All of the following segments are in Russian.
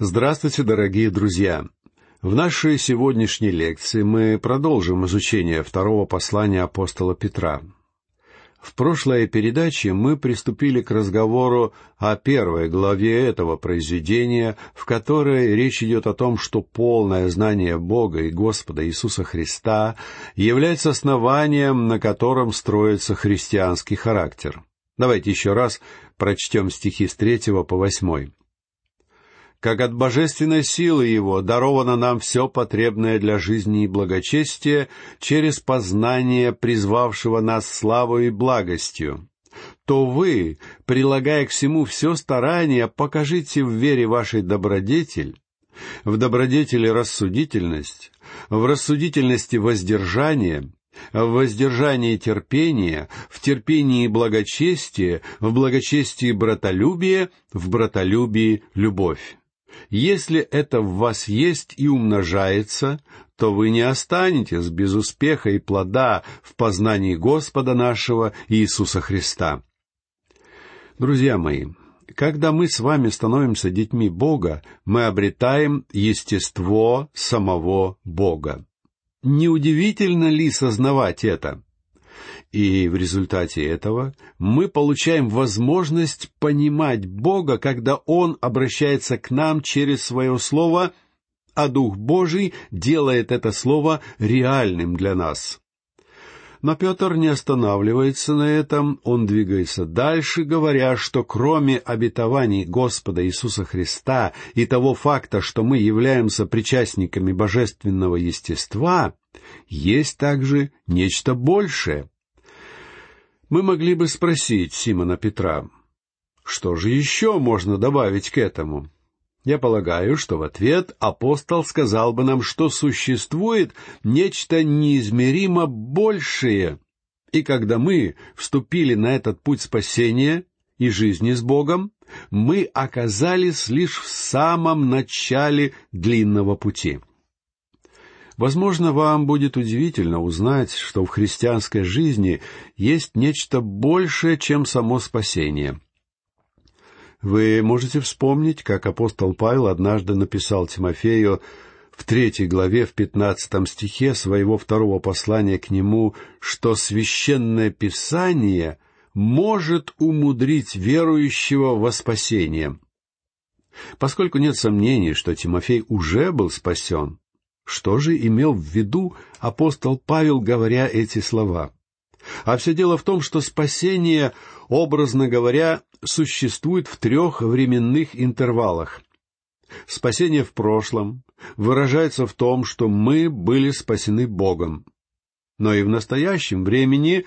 Здравствуйте, дорогие друзья! В нашей сегодняшней лекции мы продолжим изучение второго послания апостола Петра. В прошлой передаче мы приступили к разговору о первой главе этого произведения, в которой речь идет о том, что полное знание Бога и Господа Иисуса Христа является основанием, на котором строится христианский характер. Давайте еще раз прочтем стихи с третьего по восьмой как от божественной силы Его даровано нам все потребное для жизни и благочестия через познание призвавшего нас славой и благостью, то вы, прилагая к всему все старание, покажите в вере вашей добродетель, в добродетели рассудительность, в рассудительности воздержание, в воздержании терпение, в терпении благочестие, в благочестии братолюбие, в братолюбии любовь. Если это в вас есть и умножается, то вы не останетесь без успеха и плода в познании Господа нашего Иисуса Христа. Друзья мои, когда мы с вами становимся детьми Бога, мы обретаем естество самого Бога. Неудивительно ли сознавать это? И в результате этого мы получаем возможность понимать Бога, когда Он обращается к нам через свое Слово, а Дух Божий делает это Слово реальным для нас. Но Петр не останавливается на этом, он двигается дальше, говоря, что кроме обетований Господа Иисуса Христа и того факта, что мы являемся причастниками божественного естества, есть также нечто большее. Мы могли бы спросить Симона Петра, что же еще можно добавить к этому? Я полагаю, что в ответ апостол сказал бы нам, что существует нечто неизмеримо большее. И когда мы вступили на этот путь спасения и жизни с Богом, мы оказались лишь в самом начале длинного пути. Возможно, вам будет удивительно узнать, что в христианской жизни есть нечто большее, чем само спасение. Вы можете вспомнить, как апостол Павел однажды написал Тимофею в третьей главе, в пятнадцатом стихе своего второго послания к нему, что священное писание может умудрить верующего во спасение. Поскольку нет сомнений, что Тимофей уже был спасен, что же имел в виду апостол Павел, говоря эти слова? А все дело в том, что спасение, образно говоря, существует в трех временных интервалах. Спасение в прошлом выражается в том, что мы были спасены Богом. Но и в настоящем времени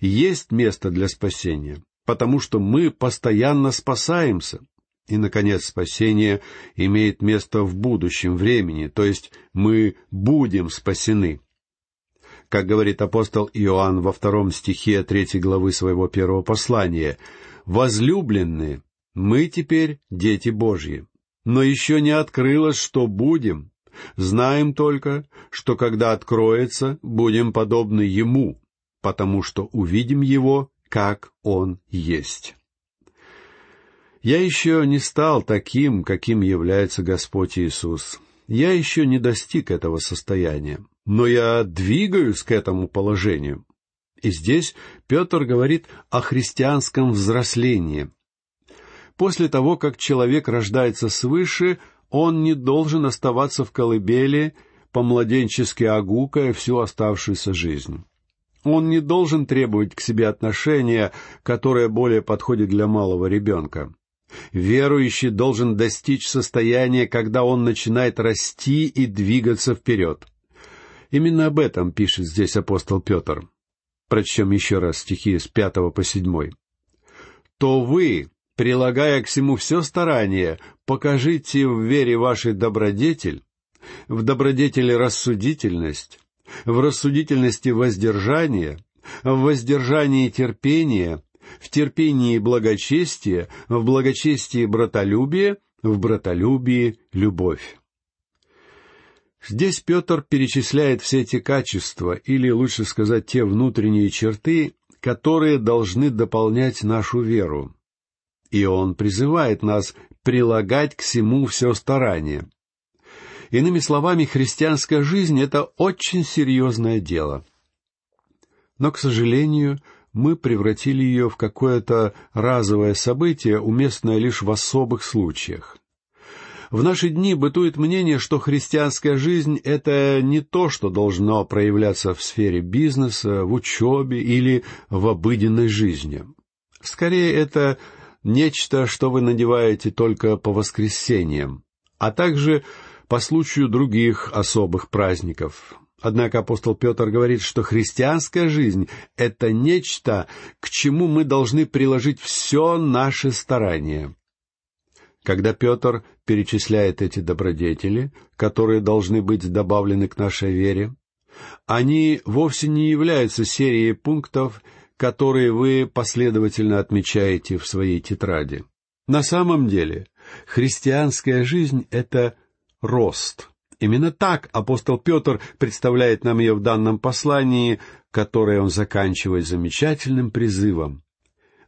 есть место для спасения, потому что мы постоянно спасаемся. И, наконец, спасение имеет место в будущем времени, то есть мы будем спасены. Как говорит апостол Иоанн во втором стихе третьей главы своего первого послания, «Возлюбленные, мы теперь дети Божьи, но еще не открылось, что будем. Знаем только, что когда откроется, будем подобны Ему, потому что увидим Его, как Он есть». Я еще не стал таким, каким является Господь Иисус. Я еще не достиг этого состояния, но я двигаюсь к этому положению. И здесь Петр говорит о христианском взрослении. После того, как человек рождается свыше, он не должен оставаться в колыбели, по-младенчески огукая всю оставшуюся жизнь. Он не должен требовать к себе отношения, которое более подходит для малого ребенка. Верующий должен достичь состояния, когда он начинает расти и двигаться вперед. Именно об этом пишет здесь апостол Петр. Прочтем еще раз стихи с пятого по седьмой. «То вы, прилагая к всему все старание, покажите в вере вашей добродетель, в добродетели рассудительность, в рассудительности воздержание, в воздержании терпение, в терпении благочестие, в благочестии братолюбие, в братолюбии любовь. Здесь Петр перечисляет все эти качества, или лучше сказать, те внутренние черты, которые должны дополнять нашу веру. И он призывает нас прилагать к всему все старание. Иными словами, христианская жизнь — это очень серьезное дело. Но, к сожалению, мы превратили ее в какое-то разовое событие, уместное лишь в особых случаях. В наши дни бытует мнение, что христианская жизнь — это не то, что должно проявляться в сфере бизнеса, в учебе или в обыденной жизни. Скорее, это нечто, что вы надеваете только по воскресеньям, а также по случаю других особых праздников. Однако апостол Петр говорит, что христианская жизнь — это нечто, к чему мы должны приложить все наше старание. Когда Петр перечисляет эти добродетели, которые должны быть добавлены к нашей вере, они вовсе не являются серией пунктов, которые вы последовательно отмечаете в своей тетради. На самом деле, христианская жизнь — это рост. Именно так апостол Петр представляет нам ее в данном послании, которое он заканчивает замечательным призывом.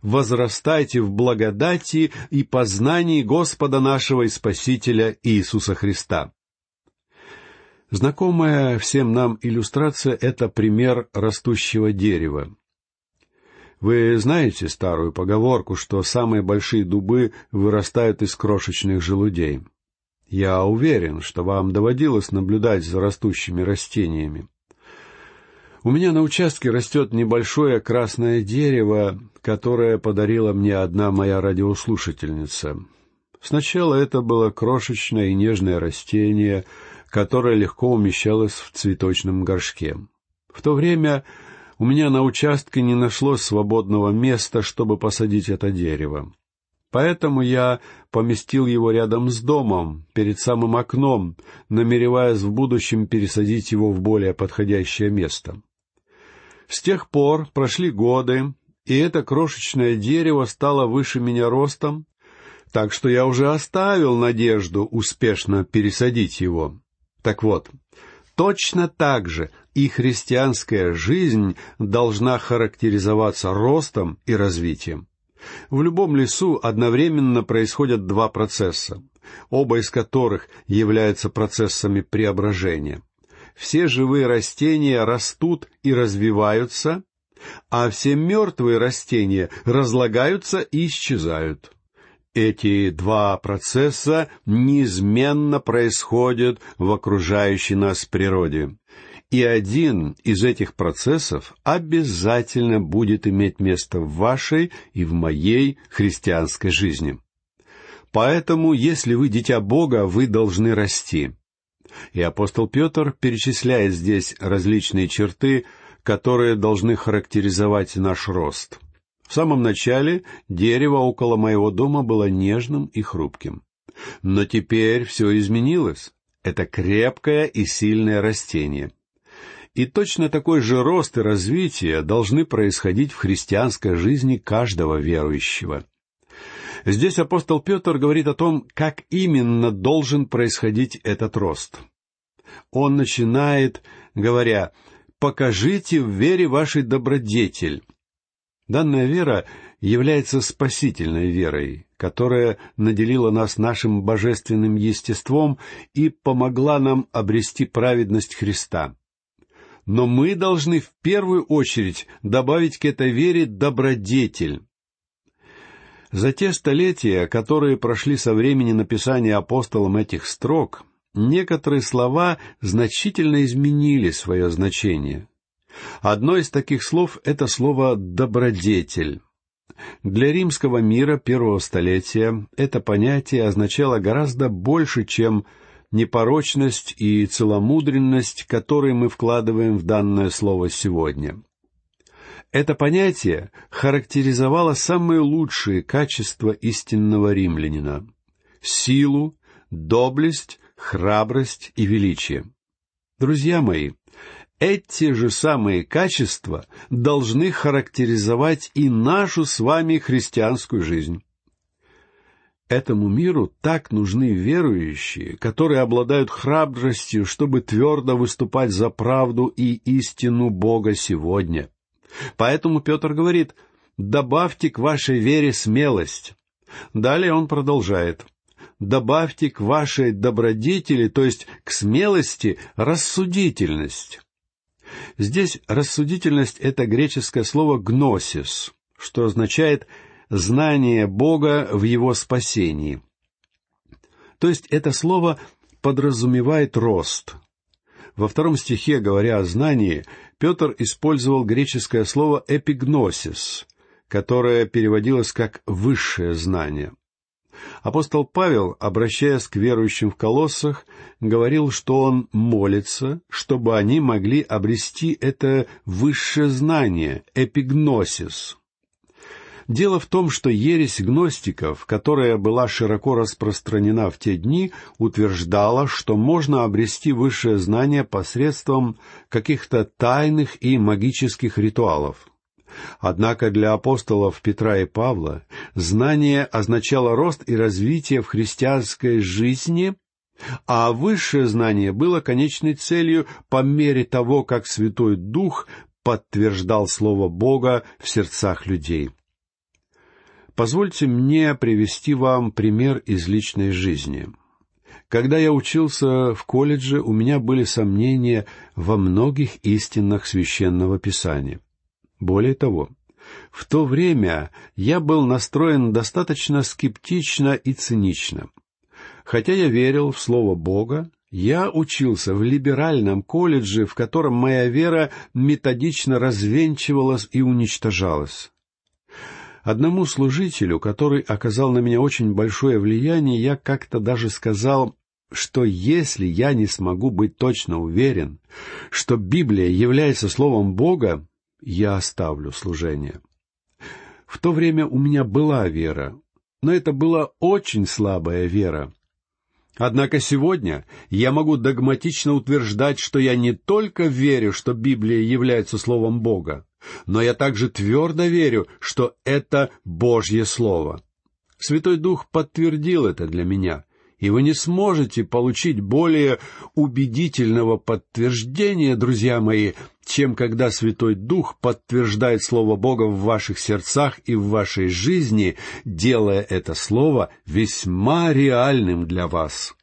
«Возрастайте в благодати и познании Господа нашего и Спасителя Иисуса Христа». Знакомая всем нам иллюстрация — это пример растущего дерева. Вы знаете старую поговорку, что самые большие дубы вырастают из крошечных желудей. Я уверен, что вам доводилось наблюдать за растущими растениями. У меня на участке растет небольшое красное дерево, которое подарила мне одна моя радиослушательница. Сначала это было крошечное и нежное растение, которое легко умещалось в цветочном горшке. В то время у меня на участке не нашлось свободного места, чтобы посадить это дерево. Поэтому я поместил его рядом с домом, перед самым окном, намереваясь в будущем пересадить его в более подходящее место. С тех пор прошли годы, и это крошечное дерево стало выше меня ростом, так что я уже оставил надежду успешно пересадить его. Так вот, точно так же и христианская жизнь должна характеризоваться ростом и развитием. В любом лесу одновременно происходят два процесса, оба из которых являются процессами преображения. Все живые растения растут и развиваются, а все мертвые растения разлагаются и исчезают. Эти два процесса неизменно происходят в окружающей нас природе. И один из этих процессов обязательно будет иметь место в вашей и в моей христианской жизни. Поэтому, если вы дитя Бога, вы должны расти. И апостол Петр перечисляет здесь различные черты, которые должны характеризовать наш рост. В самом начале дерево около моего дома было нежным и хрупким. Но теперь все изменилось. Это крепкое и сильное растение. И точно такой же рост и развитие должны происходить в христианской жизни каждого верующего. Здесь апостол Петр говорит о том, как именно должен происходить этот рост. Он начинает, говоря, «покажите в вере вашей добродетель». Данная вера является спасительной верой, которая наделила нас нашим божественным естеством и помогла нам обрести праведность Христа. Но мы должны в первую очередь добавить к этой вере добродетель. За те столетия, которые прошли со времени написания апостолом этих строк, некоторые слова значительно изменили свое значение. Одно из таких слов — это слово «добродетель». Для римского мира первого столетия это понятие означало гораздо больше, чем непорочность и целомудренность, которые мы вкладываем в данное слово сегодня. Это понятие характеризовало самые лучшие качества истинного римлянина — силу, доблесть, храбрость и величие. Друзья мои, эти же самые качества должны характеризовать и нашу с вами христианскую жизнь. Этому миру так нужны верующие, которые обладают храбростью, чтобы твердо выступать за правду и истину Бога сегодня. Поэтому Петр говорит, добавьте к вашей вере смелость. Далее он продолжает, добавьте к вашей добродетели, то есть к смелости, рассудительность. Здесь рассудительность — это греческое слово «гносис», что означает «знание Бога в Его спасении». То есть это слово подразумевает рост. Во втором стихе, говоря о знании, Петр использовал греческое слово «эпигносис», которое переводилось как «высшее знание». Апостол Павел, обращаясь к верующим в колоссах, говорил, что он молится, чтобы они могли обрести это высшее знание, эпигносис. Дело в том, что ересь гностиков, которая была широко распространена в те дни, утверждала, что можно обрести высшее знание посредством каких-то тайных и магических ритуалов. Однако для апостолов Петра и Павла знание означало рост и развитие в христианской жизни, а высшее знание было конечной целью по мере того, как Святой Дух подтверждал Слово Бога в сердцах людей. Позвольте мне привести вам пример из личной жизни. Когда я учился в колледже, у меня были сомнения во многих истинах священного писания. Более того, в то время я был настроен достаточно скептично и цинично. Хотя я верил в Слово Бога, я учился в либеральном колледже, в котором моя вера методично развенчивалась и уничтожалась. Одному служителю, который оказал на меня очень большое влияние, я как-то даже сказал, что если я не смогу быть точно уверен, что Библия является Словом Бога, я оставлю служение. В то время у меня была вера, но это была очень слабая вера. Однако сегодня я могу догматично утверждать, что я не только верю, что Библия является Словом Бога, но я также твердо верю, что это Божье Слово. Святой Дух подтвердил это для меня, и вы не сможете получить более убедительного подтверждения, друзья мои, чем когда Святой Дух подтверждает Слово Бога в ваших сердцах и в вашей жизни, делая это Слово весьма реальным для вас.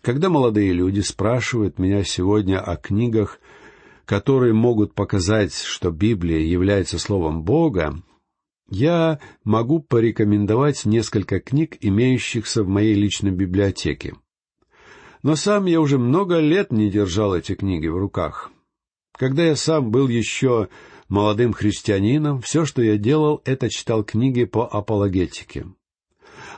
Когда молодые люди спрашивают меня сегодня о книгах, которые могут показать, что Библия является Словом Бога, я могу порекомендовать несколько книг, имеющихся в моей личной библиотеке. Но сам я уже много лет не держал эти книги в руках. Когда я сам был еще молодым христианином, все, что я делал, это читал книги по апологетике.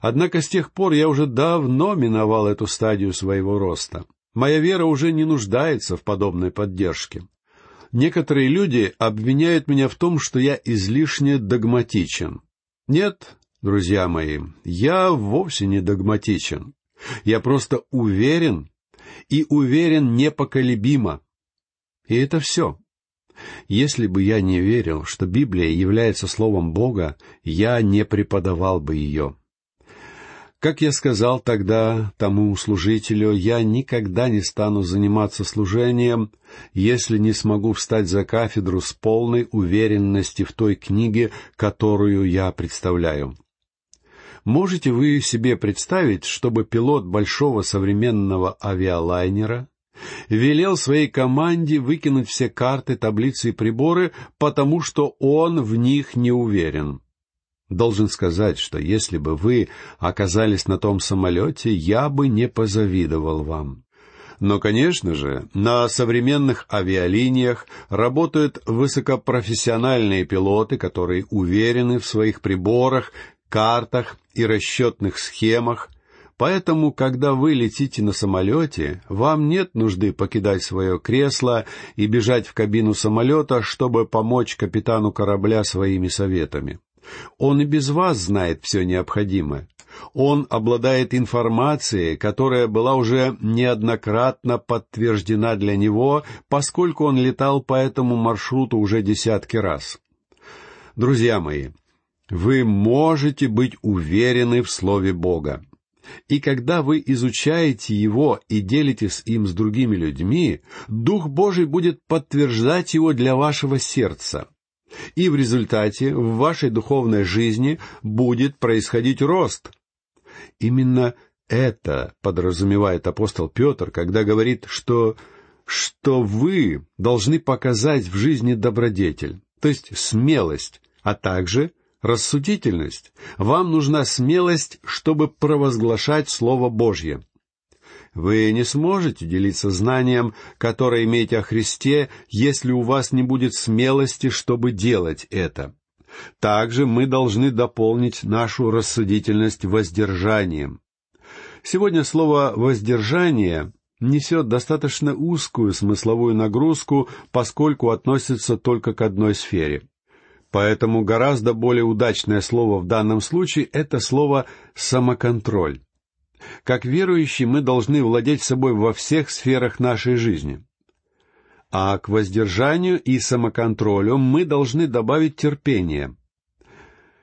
Однако с тех пор я уже давно миновал эту стадию своего роста. Моя вера уже не нуждается в подобной поддержке. Некоторые люди обвиняют меня в том, что я излишне догматичен. Нет, друзья мои, я вовсе не догматичен. Я просто уверен, и уверен непоколебимо. И это все. Если бы я не верил, что Библия является Словом Бога, я не преподавал бы ее. Как я сказал тогда тому служителю, я никогда не стану заниматься служением, если не смогу встать за кафедру с полной уверенности в той книге, которую я представляю. Можете вы себе представить, чтобы пилот большого современного авиалайнера велел своей команде выкинуть все карты, таблицы и приборы, потому что он в них не уверен? Должен сказать, что если бы вы оказались на том самолете, я бы не позавидовал вам. Но, конечно же, на современных авиалиниях работают высокопрофессиональные пилоты, которые уверены в своих приборах, картах и расчетных схемах, Поэтому, когда вы летите на самолете, вам нет нужды покидать свое кресло и бежать в кабину самолета, чтобы помочь капитану корабля своими советами. Он и без вас знает все необходимое. Он обладает информацией, которая была уже неоднократно подтверждена для него, поскольку он летал по этому маршруту уже десятки раз. Друзья мои, вы можете быть уверены в Слове Бога. И когда вы изучаете его и делитесь им с другими людьми, Дух Божий будет подтверждать его для вашего сердца. И в результате в вашей духовной жизни будет происходить рост. Именно это подразумевает апостол Петр, когда говорит, что что вы должны показать в жизни добродетель, то есть смелость, а также рассудительность. Вам нужна смелость, чтобы провозглашать Слово Божье. Вы не сможете делиться знанием, которое имеете о Христе, если у вас не будет смелости, чтобы делать это. Также мы должны дополнить нашу рассудительность воздержанием. Сегодня слово «воздержание» несет достаточно узкую смысловую нагрузку, поскольку относится только к одной сфере. Поэтому гораздо более удачное слово в данном случае — это слово «самоконтроль». Как верующие мы должны владеть собой во всех сферах нашей жизни. А к воздержанию и самоконтролю мы должны добавить терпение.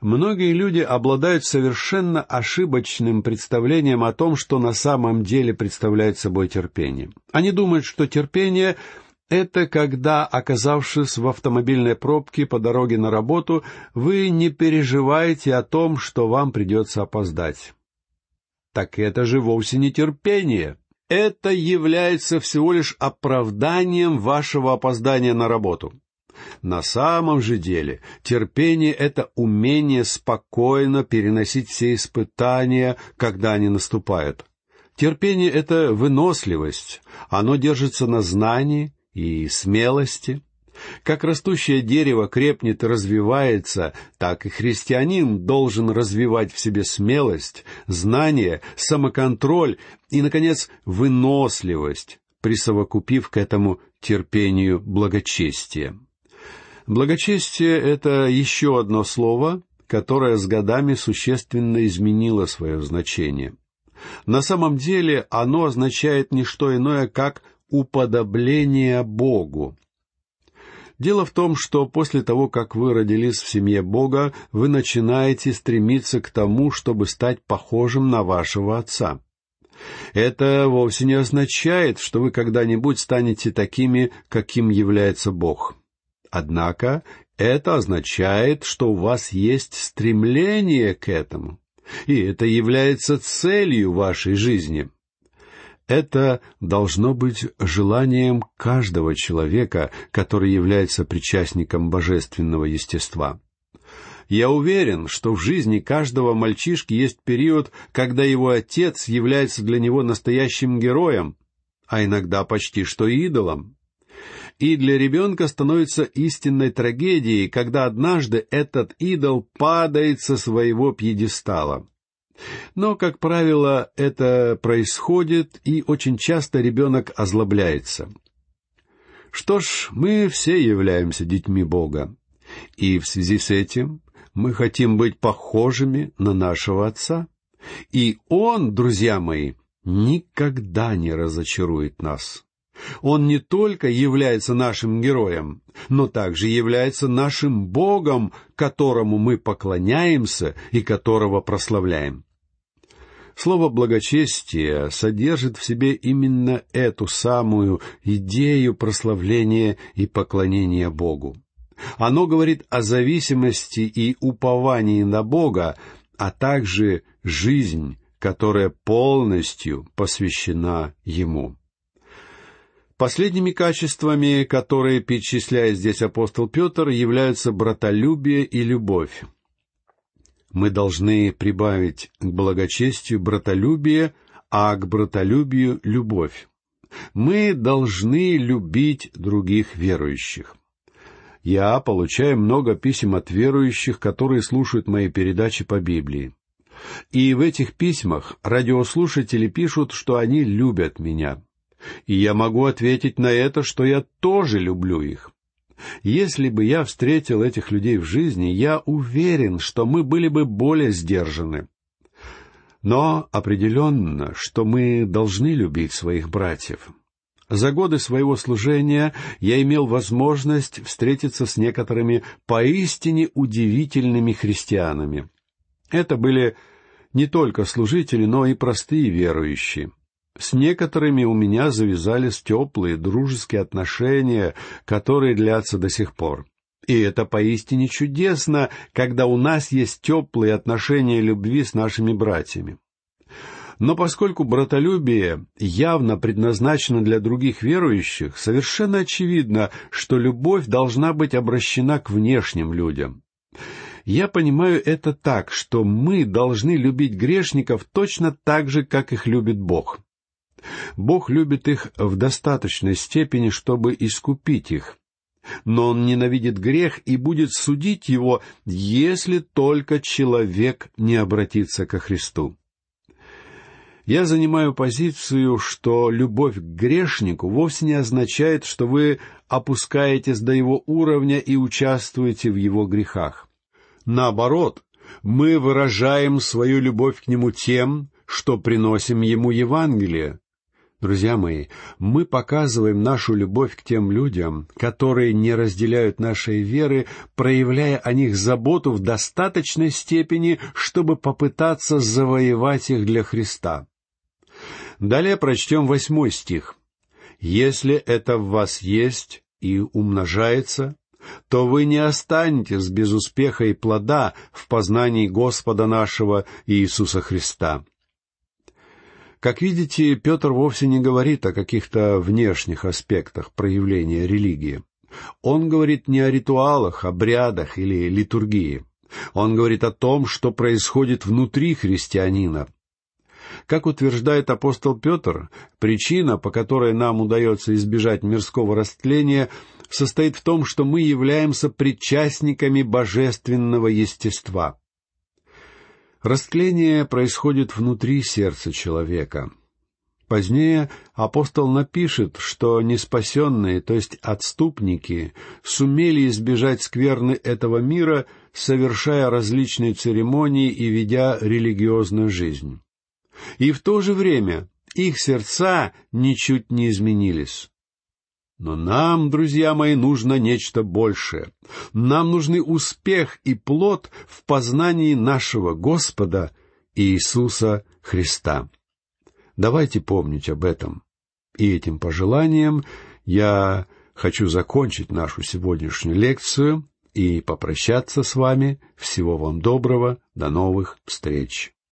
Многие люди обладают совершенно ошибочным представлением о том, что на самом деле представляет собой терпение. Они думают, что терпение — это когда, оказавшись в автомобильной пробке по дороге на работу, вы не переживаете о том, что вам придется опоздать. Так это же вовсе не терпение. Это является всего лишь оправданием вашего опоздания на работу. На самом же деле терпение — это умение спокойно переносить все испытания, когда они наступают. Терпение — это выносливость, оно держится на знании и смелости. Как растущее дерево крепнет и развивается, так и христианин должен развивать в себе смелость, знание, самоконтроль и, наконец, выносливость, присовокупив к этому терпению благочестие. Благочестие — это еще одно слово, которое с годами существенно изменило свое значение. На самом деле оно означает не что иное, как уподобление Богу. Дело в том, что после того, как вы родились в семье Бога, вы начинаете стремиться к тому, чтобы стать похожим на вашего Отца. Это вовсе не означает, что вы когда-нибудь станете такими, каким является Бог. Однако это означает, что у вас есть стремление к этому, и это является целью вашей жизни. Это должно быть желанием каждого человека, который является причастником божественного естества. Я уверен, что в жизни каждого мальчишки есть период, когда его отец является для него настоящим героем, а иногда почти что идолом и для ребенка становится истинной трагедией, когда однажды этот идол падает со своего пьедестала. Но, как правило, это происходит, и очень часто ребенок озлобляется. Что ж, мы все являемся детьми Бога, и в связи с этим мы хотим быть похожими на нашего Отца. И Он, друзья мои, никогда не разочарует нас. Он не только является нашим героем, но также является нашим Богом, которому мы поклоняемся и которого прославляем. Слово «благочестие» содержит в себе именно эту самую идею прославления и поклонения Богу. Оно говорит о зависимости и уповании на Бога, а также жизнь, которая полностью посвящена Ему. Последними качествами, которые перечисляет здесь апостол Петр, являются братолюбие и любовь. Мы должны прибавить к благочестию братолюбие, а к братолюбию — любовь. Мы должны любить других верующих. Я получаю много писем от верующих, которые слушают мои передачи по Библии. И в этих письмах радиослушатели пишут, что они любят меня — и я могу ответить на это, что я тоже люблю их. Если бы я встретил этих людей в жизни, я уверен, что мы были бы более сдержаны. Но определенно, что мы должны любить своих братьев. За годы своего служения я имел возможность встретиться с некоторыми поистине удивительными христианами. Это были не только служители, но и простые верующие. С некоторыми у меня завязались теплые дружеские отношения, которые длятся до сих пор. И это поистине чудесно, когда у нас есть теплые отношения любви с нашими братьями. Но поскольку братолюбие явно предназначено для других верующих, совершенно очевидно, что любовь должна быть обращена к внешним людям. Я понимаю это так, что мы должны любить грешников точно так же, как их любит Бог. Бог любит их в достаточной степени, чтобы искупить их. Но Он ненавидит грех и будет судить его, если только человек не обратится ко Христу. Я занимаю позицию, что любовь к грешнику вовсе не означает, что вы опускаетесь до его уровня и участвуете в его грехах. Наоборот, мы выражаем свою любовь к нему тем, что приносим ему Евангелие. Друзья мои, мы показываем нашу любовь к тем людям, которые не разделяют нашей веры, проявляя о них заботу в достаточной степени, чтобы попытаться завоевать их для Христа. Далее прочтем восьмой стих. «Если это в вас есть и умножается, то вы не останетесь без успеха и плода в познании Господа нашего Иисуса Христа». Как видите, Петр вовсе не говорит о каких-то внешних аспектах проявления религии. Он говорит не о ритуалах, обрядах или литургии. Он говорит о том, что происходит внутри христианина, как утверждает апостол Петр, причина, по которой нам удается избежать мирского растления, состоит в том, что мы являемся причастниками божественного естества. Растление происходит внутри сердца человека. Позднее апостол напишет, что неспасенные, то есть отступники, сумели избежать скверны этого мира, совершая различные церемонии и ведя религиозную жизнь. И в то же время их сердца ничуть не изменились. Но нам, друзья мои, нужно нечто большее. Нам нужны успех и плод в познании нашего Господа Иисуса Христа. Давайте помнить об этом. И этим пожеланием я хочу закончить нашу сегодняшнюю лекцию и попрощаться с вами. Всего вам доброго. До новых встреч.